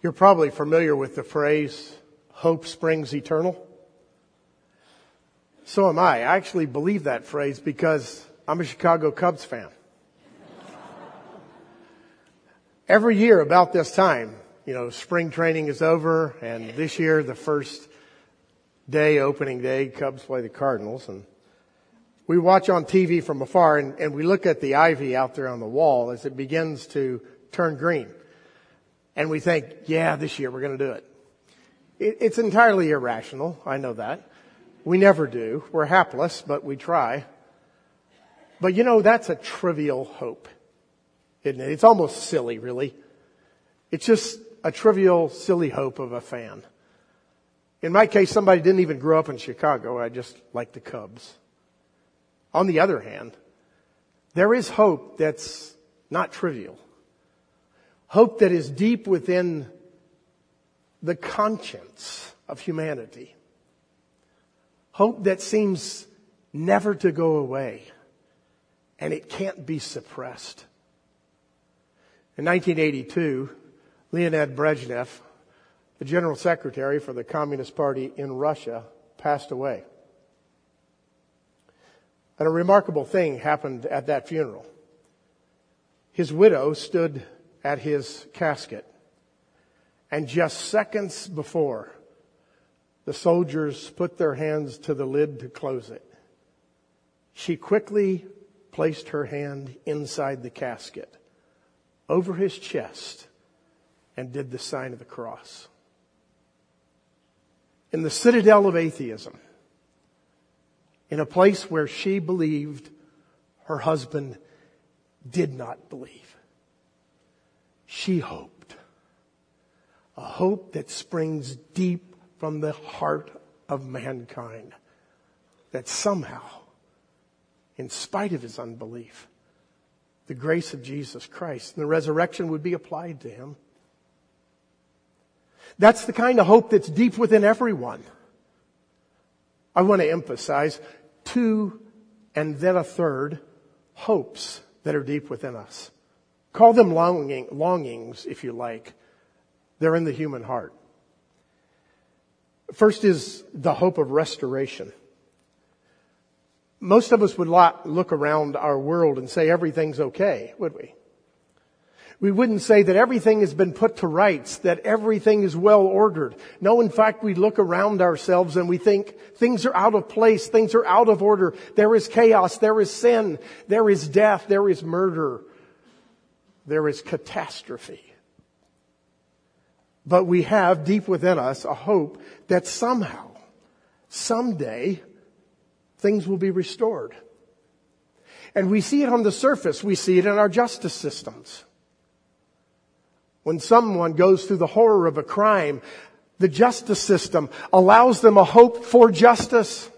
You're probably familiar with the phrase, hope springs eternal. So am I. I actually believe that phrase because I'm a Chicago Cubs fan. Every year about this time, you know, spring training is over and this year the first day, opening day, Cubs play the Cardinals and we watch on TV from afar and, and we look at the ivy out there on the wall as it begins to turn green. And we think, yeah, this year we're going to do it. it. It's entirely irrational. I know that. We never do. We're hapless, but we try. But you know, that's a trivial hope, isn't it? It's almost silly, really. It's just a trivial, silly hope of a fan. In my case, somebody didn't even grow up in Chicago. I just like the Cubs. On the other hand, there is hope that's not trivial. Hope that is deep within the conscience of humanity. Hope that seems never to go away and it can't be suppressed. In 1982, Leonid Brezhnev, the general secretary for the Communist Party in Russia, passed away. And a remarkable thing happened at that funeral. His widow stood at his casket. And just seconds before, the soldiers put their hands to the lid to close it. She quickly placed her hand inside the casket, over his chest, and did the sign of the cross. In the citadel of atheism, in a place where she believed her husband did not believe, she hoped. A hope that springs deep from the heart of mankind. That somehow, in spite of his unbelief, the grace of Jesus Christ and the resurrection would be applied to him. That's the kind of hope that's deep within everyone. I want to emphasize two and then a third hopes that are deep within us. Call them longing, longings, if you like. They're in the human heart. First is the hope of restoration. Most of us would look around our world and say everything's okay, would we? We wouldn't say that everything has been put to rights, that everything is well ordered. No, in fact, we look around ourselves and we think things are out of place, things are out of order. There is chaos, there is sin, there is death, there is murder, there is catastrophe. But we have deep within us a hope that somehow, someday, things will be restored. And we see it on the surface. We see it in our justice systems. When someone goes through the horror of a crime, the justice system allows them a hope for justice.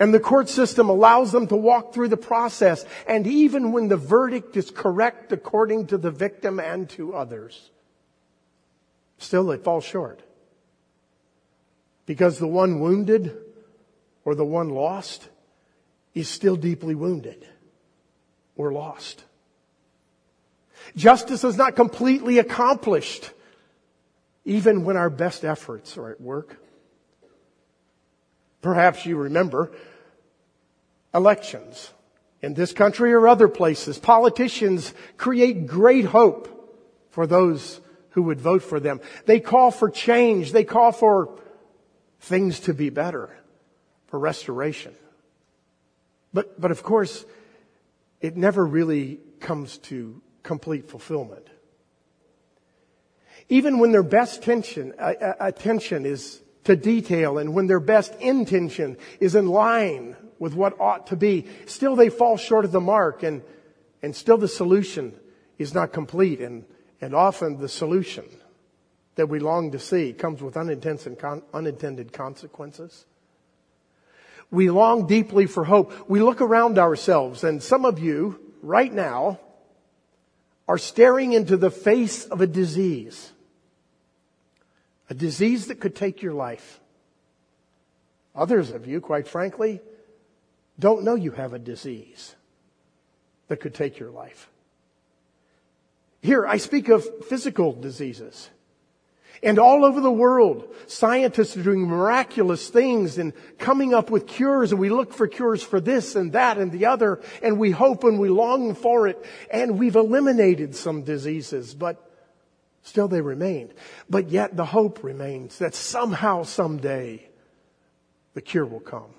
And the court system allows them to walk through the process. And even when the verdict is correct according to the victim and to others, still it falls short. Because the one wounded or the one lost is still deeply wounded or lost. Justice is not completely accomplished, even when our best efforts are at work. Perhaps you remember elections in this country or other places. Politicians create great hope for those who would vote for them. They call for change. They call for things to be better, for restoration. But, but of course, it never really comes to complete fulfillment. Even when their best attention is to detail and when their best intention is in line with what ought to be, still they fall short of the mark and, and still the solution is not complete and, and often the solution that we long to see comes with unintended consequences. We long deeply for hope. We look around ourselves and some of you right now are staring into the face of a disease. A disease that could take your life. Others of you, quite frankly, don't know you have a disease that could take your life. Here, I speak of physical diseases. And all over the world, scientists are doing miraculous things and coming up with cures and we look for cures for this and that and the other and we hope and we long for it and we've eliminated some diseases, but still they remain. But yet the hope remains that somehow, someday, the cure will come.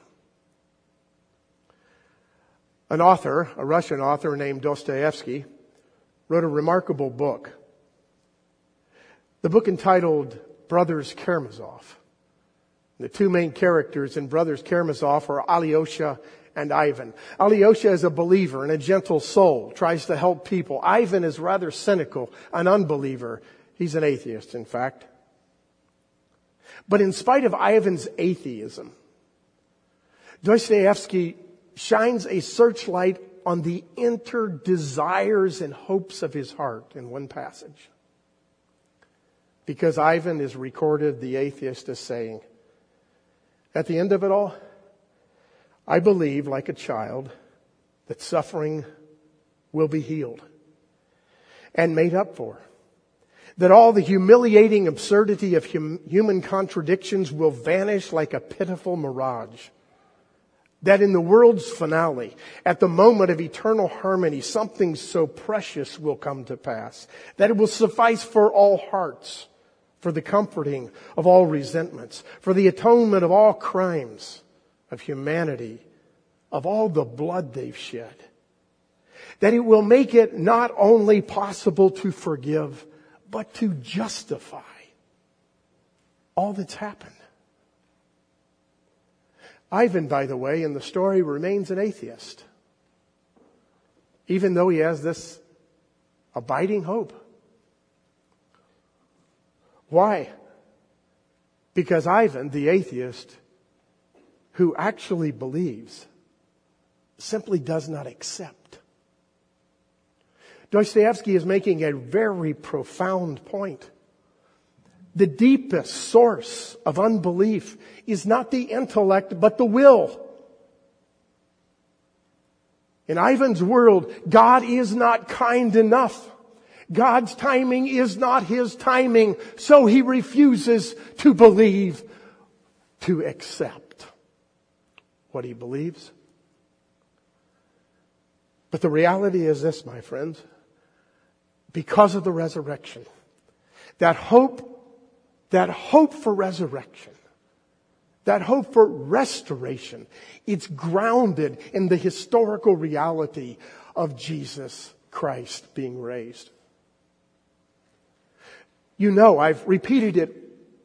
An author, a Russian author named Dostoevsky, wrote a remarkable book the book entitled Brothers Karamazov. The two main characters in Brothers Karamazov are Alyosha and Ivan. Alyosha is a believer and a gentle soul, tries to help people. Ivan is rather cynical, an unbeliever. He's an atheist, in fact. But in spite of Ivan's atheism, Dostoevsky shines a searchlight on the inner desires and hopes of his heart in one passage. Because Ivan is recorded, the atheist, as saying, at the end of it all, I believe, like a child, that suffering will be healed and made up for. That all the humiliating absurdity of hum- human contradictions will vanish like a pitiful mirage. That in the world's finale, at the moment of eternal harmony, something so precious will come to pass. That it will suffice for all hearts for the comforting of all resentments, for the atonement of all crimes of humanity, of all the blood they've shed. That it will make it not only possible to forgive, but to justify all that's happened. Ivan, by the way, in the story remains an atheist, even though he has this abiding hope why? Because Ivan, the atheist, who actually believes, simply does not accept. Dostoevsky is making a very profound point. The deepest source of unbelief is not the intellect, but the will. In Ivan's world, God is not kind enough. God's timing is not his timing, so he refuses to believe, to accept what he believes. But the reality is this, my friends. Because of the resurrection, that hope, that hope for resurrection, that hope for restoration, it's grounded in the historical reality of Jesus Christ being raised. You know, I've repeated it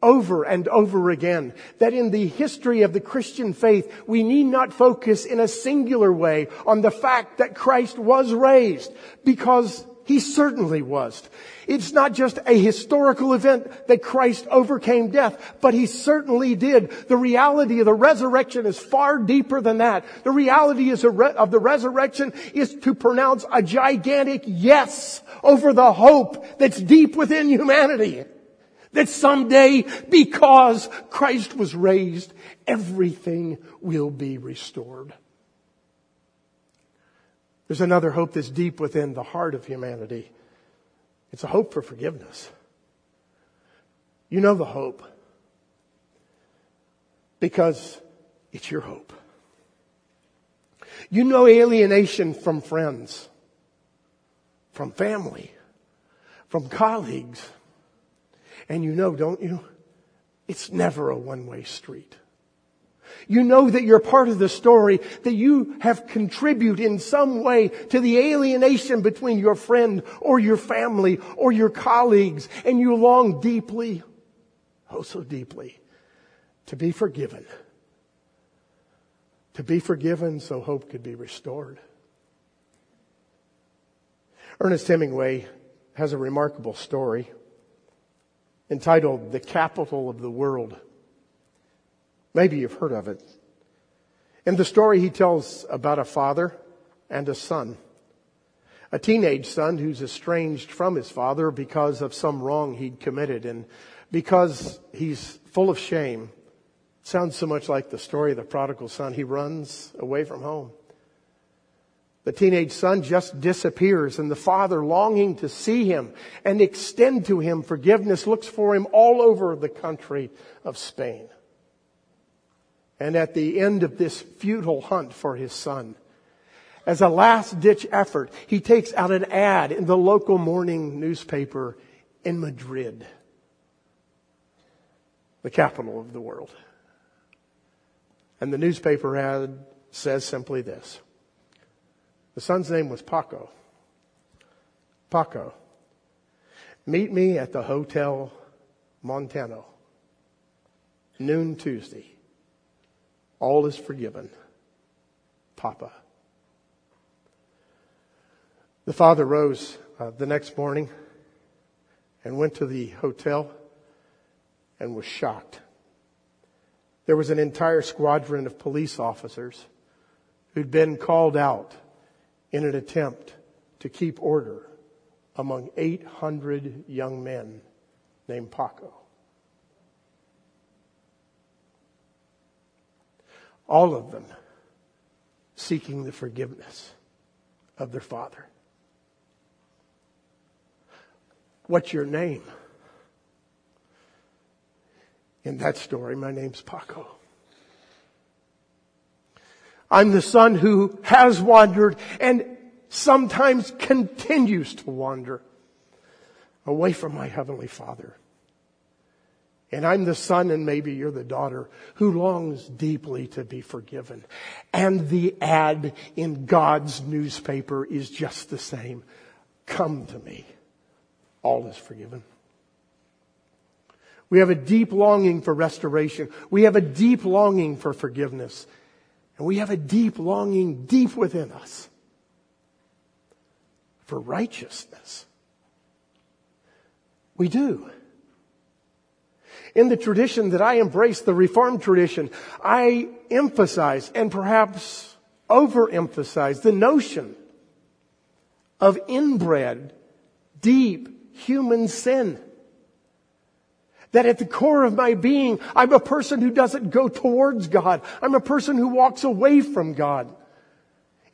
over and over again that in the history of the Christian faith, we need not focus in a singular way on the fact that Christ was raised because he certainly was. It's not just a historical event that Christ overcame death, but he certainly did. The reality of the resurrection is far deeper than that. The reality is of the resurrection is to pronounce a gigantic yes over the hope that's deep within humanity. That someday, because Christ was raised, everything will be restored. There's another hope that's deep within the heart of humanity. It's a hope for forgiveness. You know the hope because it's your hope. You know alienation from friends, from family, from colleagues. And you know, don't you? It's never a one-way street. You know that you're part of the story, that you have contributed in some way to the alienation between your friend or your family or your colleagues, and you long deeply, oh so deeply, to be forgiven. To be forgiven so hope could be restored. Ernest Hemingway has a remarkable story entitled The Capital of the World. Maybe you've heard of it. In the story, he tells about a father and a son. A teenage son who's estranged from his father because of some wrong he'd committed and because he's full of shame. Sounds so much like the story of the prodigal son. He runs away from home. The teenage son just disappears and the father longing to see him and extend to him forgiveness looks for him all over the country of Spain. And at the end of this futile hunt for his son, as a last ditch effort, he takes out an ad in the local morning newspaper in Madrid, the capital of the world. And the newspaper ad says simply this. The son's name was Paco. Paco. Meet me at the Hotel Montana. Noon Tuesday. All is forgiven. Papa. The father rose uh, the next morning and went to the hotel and was shocked. There was an entire squadron of police officers who'd been called out in an attempt to keep order among 800 young men named Paco. All of them seeking the forgiveness of their father. What's your name? In that story, my name's Paco. I'm the son who has wandered and sometimes continues to wander away from my heavenly father. And I'm the son, and maybe you're the daughter, who longs deeply to be forgiven. And the ad in God's newspaper is just the same. Come to me. All is forgiven. We have a deep longing for restoration. We have a deep longing for forgiveness. And we have a deep longing deep within us for righteousness. We do. In the tradition that I embrace, the Reformed tradition, I emphasize and perhaps overemphasize the notion of inbred, deep human sin that at the core of my being, I'm a person who doesn't go towards God. I'm a person who walks away from God.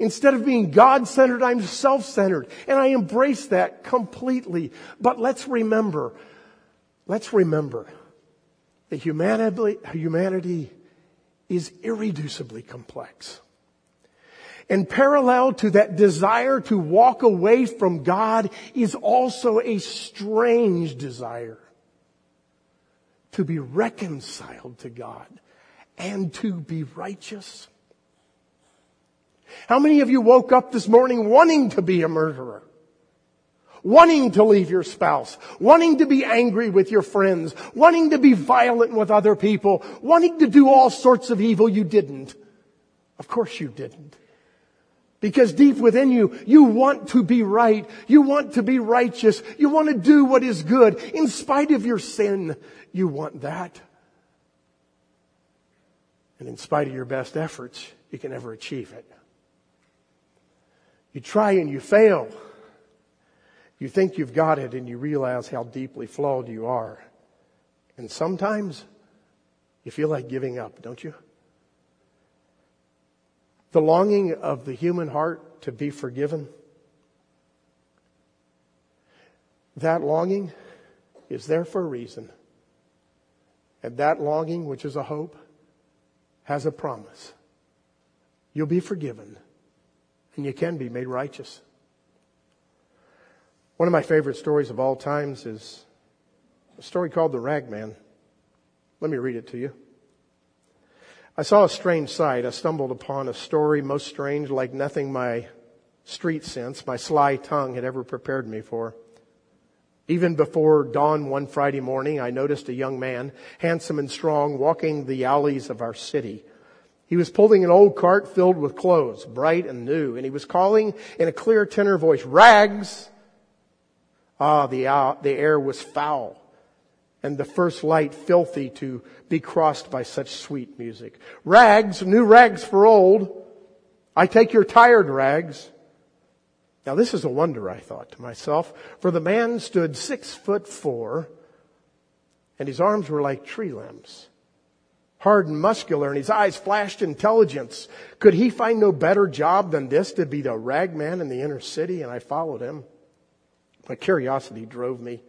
Instead of being God-centered, I'm self-centered. And I embrace that completely. But let's remember, let's remember that humanity, humanity is irreducibly complex. And parallel to that desire to walk away from God is also a strange desire to be reconciled to God and to be righteous? How many of you woke up this morning wanting to be a murderer? Wanting to leave your spouse, wanting to be angry with your friends, wanting to be violent with other people, wanting to do all sorts of evil you didn't. Of course you didn't. Because deep within you, you want to be right. You want to be righteous. You want to do what is good. In spite of your sin, you want that. And in spite of your best efforts, you can never achieve it. You try and you fail. You think you've got it and you realize how deeply flawed you are. And sometimes you feel like giving up, don't you? The longing of the human heart to be forgiven. That longing is there for a reason. And that longing, which is a hope, has a promise. You'll be forgiven and you can be made righteous. One of my favorite stories of all times is a story called The Rag Man. Let me read it to you. I saw a strange sight. I stumbled upon a story most strange like nothing my street sense, my sly tongue had ever prepared me for. Even before dawn one Friday morning, I noticed a young man, handsome and strong, walking the alleys of our city. He was pulling an old cart filled with clothes, bright and new, and he was calling in a clear tenor voice, Rags! Ah, the, uh, the air was foul and the first light filthy to be crossed by such sweet music. Rags, new rags for old. I take your tired rags. Now this is a wonder, I thought to myself, for the man stood six foot four and his arms were like tree limbs, hard and muscular, and his eyes flashed intelligence. Could he find no better job than this to be the ragman in the inner city? And I followed him. My curiosity drove me.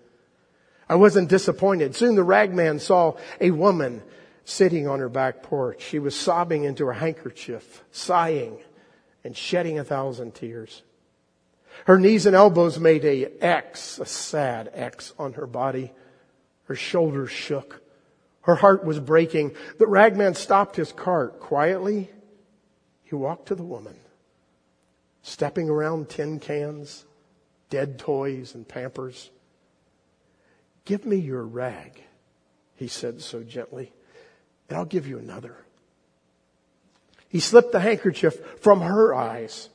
I wasn't disappointed. Soon the ragman saw a woman sitting on her back porch. She was sobbing into her handkerchief, sighing and shedding a thousand tears. Her knees and elbows made a X, a sad X on her body. Her shoulders shook. Her heart was breaking. The ragman stopped his cart quietly. He walked to the woman, stepping around tin cans, dead toys, and pampers. Give me your rag, he said so gently, and I'll give you another. He slipped the handkerchief from her eyes.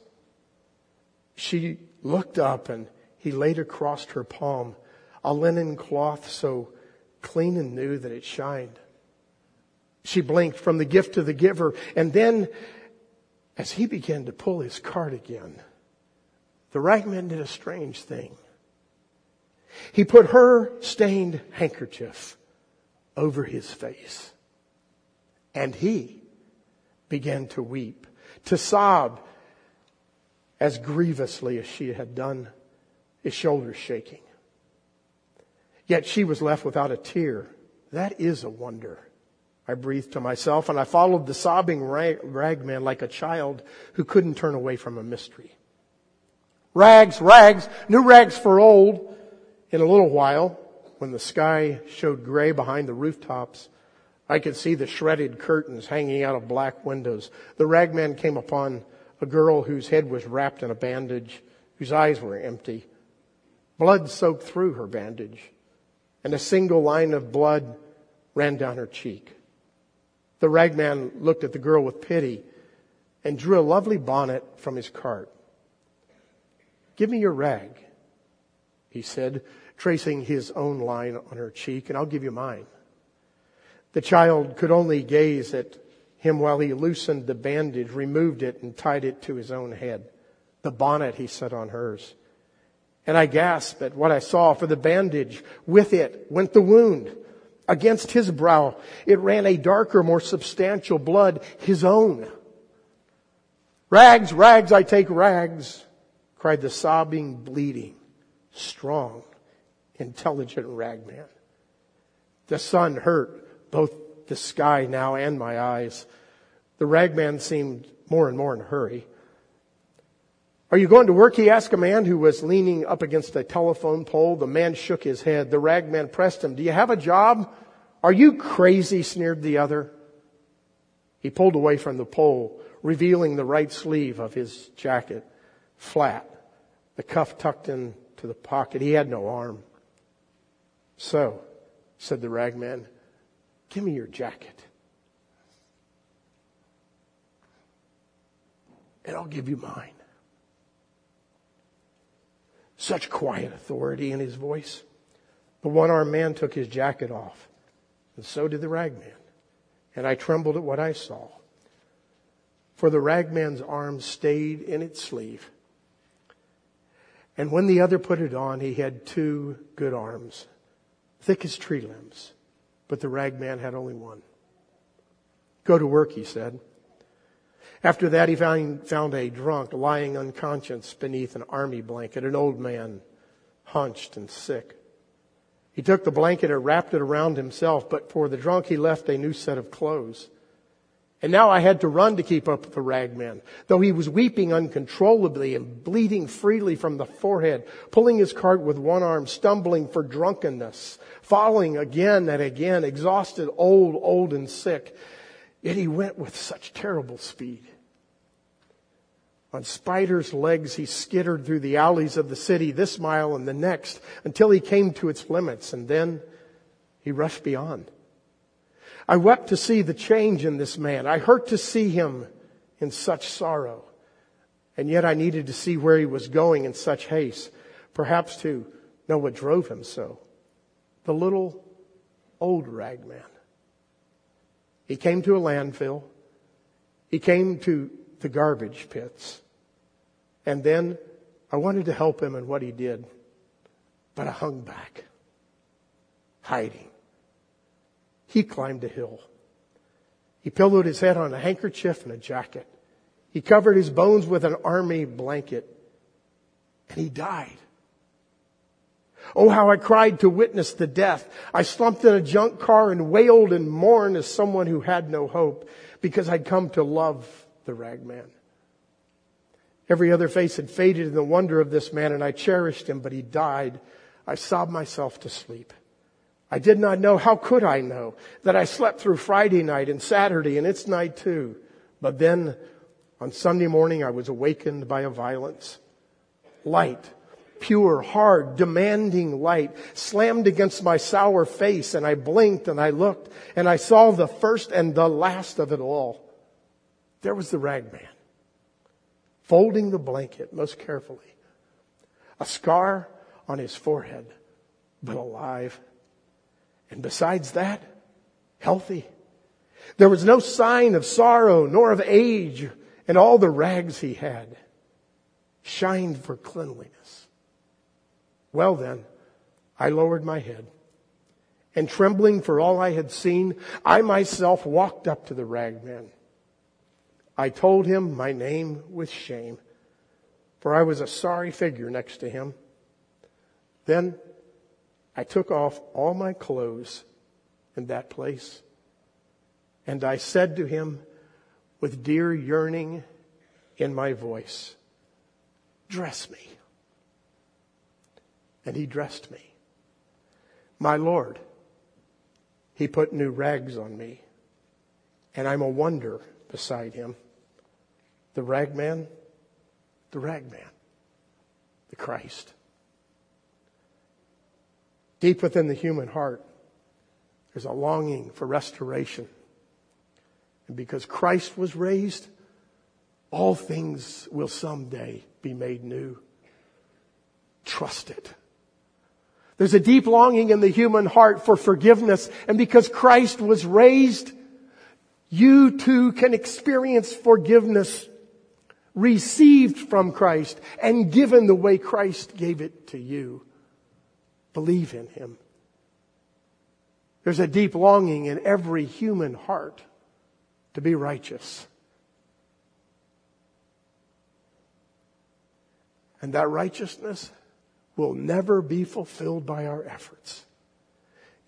She looked up and he laid across her palm a linen cloth so clean and new that it shined. She blinked from the gift to the giver. And then, as he began to pull his cart again, the ragman did a strange thing. He put her stained handkerchief over his face. And he began to weep, to sob as grievously as she had done, his shoulders shaking. Yet she was left without a tear. That is a wonder. I breathed to myself and I followed the sobbing rag, ragman like a child who couldn't turn away from a mystery. Rags, rags, new rags for old. In a little while, when the sky showed gray behind the rooftops, I could see the shredded curtains hanging out of black windows. The ragman came upon a girl whose head was wrapped in a bandage, whose eyes were empty. Blood soaked through her bandage and a single line of blood ran down her cheek. The ragman looked at the girl with pity and drew a lovely bonnet from his cart. Give me your rag, he said, tracing his own line on her cheek, and I'll give you mine. The child could only gaze at him while he loosened the bandage, removed it, and tied it to his own head. The bonnet he set on hers. And I gasped at what I saw, for the bandage, with it went the wound. Against his brow, it ran a darker, more substantial blood, his own. Rags, rags, I take rags, cried the sobbing, bleeding, strong, intelligent ragman. The sun hurt both the sky now and my eyes. The ragman seemed more and more in a hurry. Are you going to work? He asked a man who was leaning up against a telephone pole. The man shook his head. The ragman pressed him. Do you have a job? Are you crazy? sneered the other. He pulled away from the pole, revealing the right sleeve of his jacket, flat, the cuff tucked into the pocket. He had no arm. So, said the ragman, give me your jacket. And I'll give you mine. Such quiet authority in his voice. The one armed man took his jacket off, and so did the ragman. And I trembled at what I saw. For the ragman's arm stayed in its sleeve. And when the other put it on, he had two good arms, thick as tree limbs. But the rag man had only one. Go to work, he said. After that, he found, found a drunk lying unconscious beneath an army blanket, an old man, hunched and sick. He took the blanket and wrapped it around himself, but for the drunk, he left a new set of clothes. And now I had to run to keep up with the ragman, though he was weeping uncontrollably and bleeding freely from the forehead, pulling his cart with one arm, stumbling for drunkenness, falling again and again, exhausted, old, old and sick. Yet he went with such terrible speed. On spider's legs, he skittered through the alleys of the city, this mile and the next, until he came to its limits, and then he rushed beyond. I wept to see the change in this man. I hurt to see him in such sorrow. And yet I needed to see where he was going in such haste, perhaps to know what drove him so. The little old ragman. He came to a landfill. He came to the garbage pits. And then I wanted to help him in what he did, but I hung back, hiding. He climbed a hill. He pillowed his head on a handkerchief and a jacket. He covered his bones with an army blanket and he died. Oh, how I cried to witness the death. I slumped in a junk car and wailed and mourned as someone who had no hope because I'd come to love the ragman. Every other face had faded in the wonder of this man and I cherished him, but he died. I sobbed myself to sleep. I did not know, how could I know, that I slept through Friday night and Saturday and its night too. But then on Sunday morning I was awakened by a violence. Light pure, hard, demanding light slammed against my sour face and I blinked and I looked and I saw the first and the last of it all. There was the ragman, folding the blanket most carefully, a scar on his forehead, but alive. And besides that, healthy. There was no sign of sorrow nor of age and all the rags he had shined for cleanliness. Well then, I lowered my head and trembling for all I had seen, I myself walked up to the ragman. I told him my name with shame, for I was a sorry figure next to him. Then I took off all my clothes in that place, and I said to him with dear yearning in my voice, dress me and he dressed me. My Lord, he put new rags on me, and I'm a wonder beside him. The ragman, the ragman, the Christ. Deep within the human heart, there's a longing for restoration. And because Christ was raised, all things will someday be made new. Trust it. There's a deep longing in the human heart for forgiveness. And because Christ was raised, you too can experience forgiveness received from Christ and given the way Christ gave it to you. Believe in Him. There's a deep longing in every human heart to be righteous. And that righteousness will never be fulfilled by our efforts.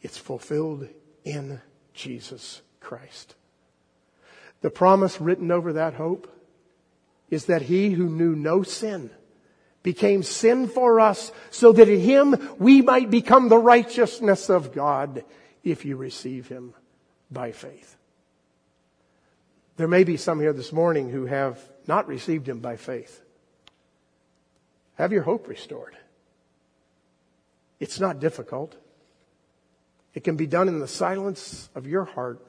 It's fulfilled in Jesus Christ. The promise written over that hope is that he who knew no sin became sin for us so that in him we might become the righteousness of God if you receive him by faith. There may be some here this morning who have not received him by faith. Have your hope restored. It's not difficult. It can be done in the silence of your heart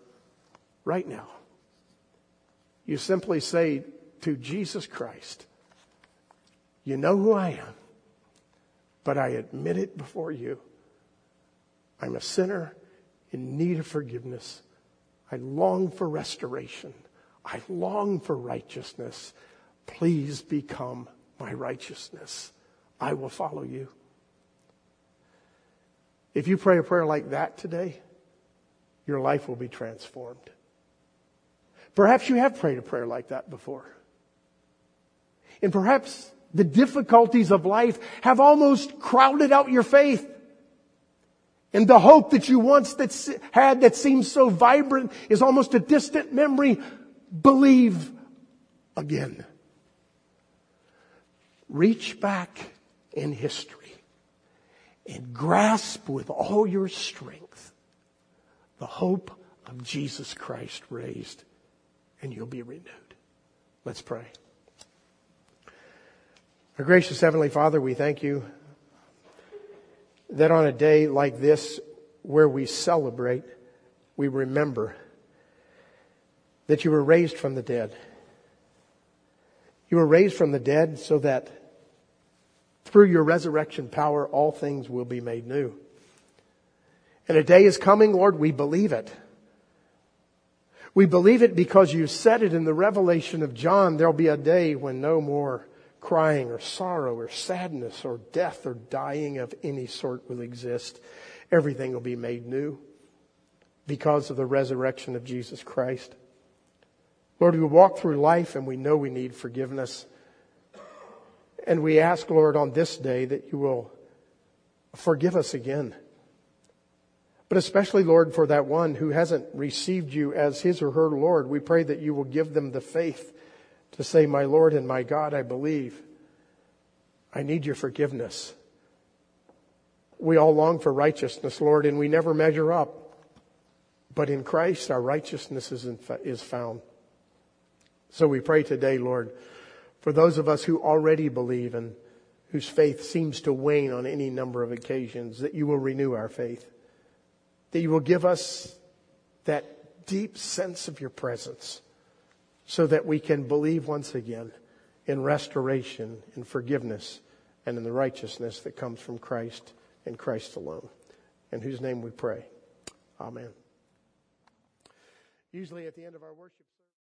right now. You simply say to Jesus Christ, You know who I am, but I admit it before you. I'm a sinner in need of forgiveness. I long for restoration. I long for righteousness. Please become my righteousness. I will follow you. If you pray a prayer like that today, your life will be transformed. Perhaps you have prayed a prayer like that before. And perhaps the difficulties of life have almost crowded out your faith. And the hope that you once that had that seems so vibrant is almost a distant memory. Believe again. Reach back in history and grasp with all your strength the hope of Jesus Christ raised, and you'll be renewed. Let's pray. Our gracious Heavenly Father, we thank you that on a day like this, where we celebrate, we remember that you were raised from the dead. You were raised from the dead so that through your resurrection power, all things will be made new. And a day is coming, Lord, we believe it. We believe it because you said it in the revelation of John. There'll be a day when no more crying or sorrow or sadness or death or dying of any sort will exist. Everything will be made new because of the resurrection of Jesus Christ. Lord, we walk through life and we know we need forgiveness. And we ask, Lord, on this day that you will forgive us again. But especially, Lord, for that one who hasn't received you as his or her Lord, we pray that you will give them the faith to say, My Lord and my God, I believe. I need your forgiveness. We all long for righteousness, Lord, and we never measure up. But in Christ, our righteousness is, is found. So we pray today, Lord, for those of us who already believe and whose faith seems to wane on any number of occasions, that you will renew our faith, that you will give us that deep sense of your presence so that we can believe once again in restoration, in forgiveness, and in the righteousness that comes from Christ and Christ alone. In whose name we pray. Amen. Usually at the end of our worship.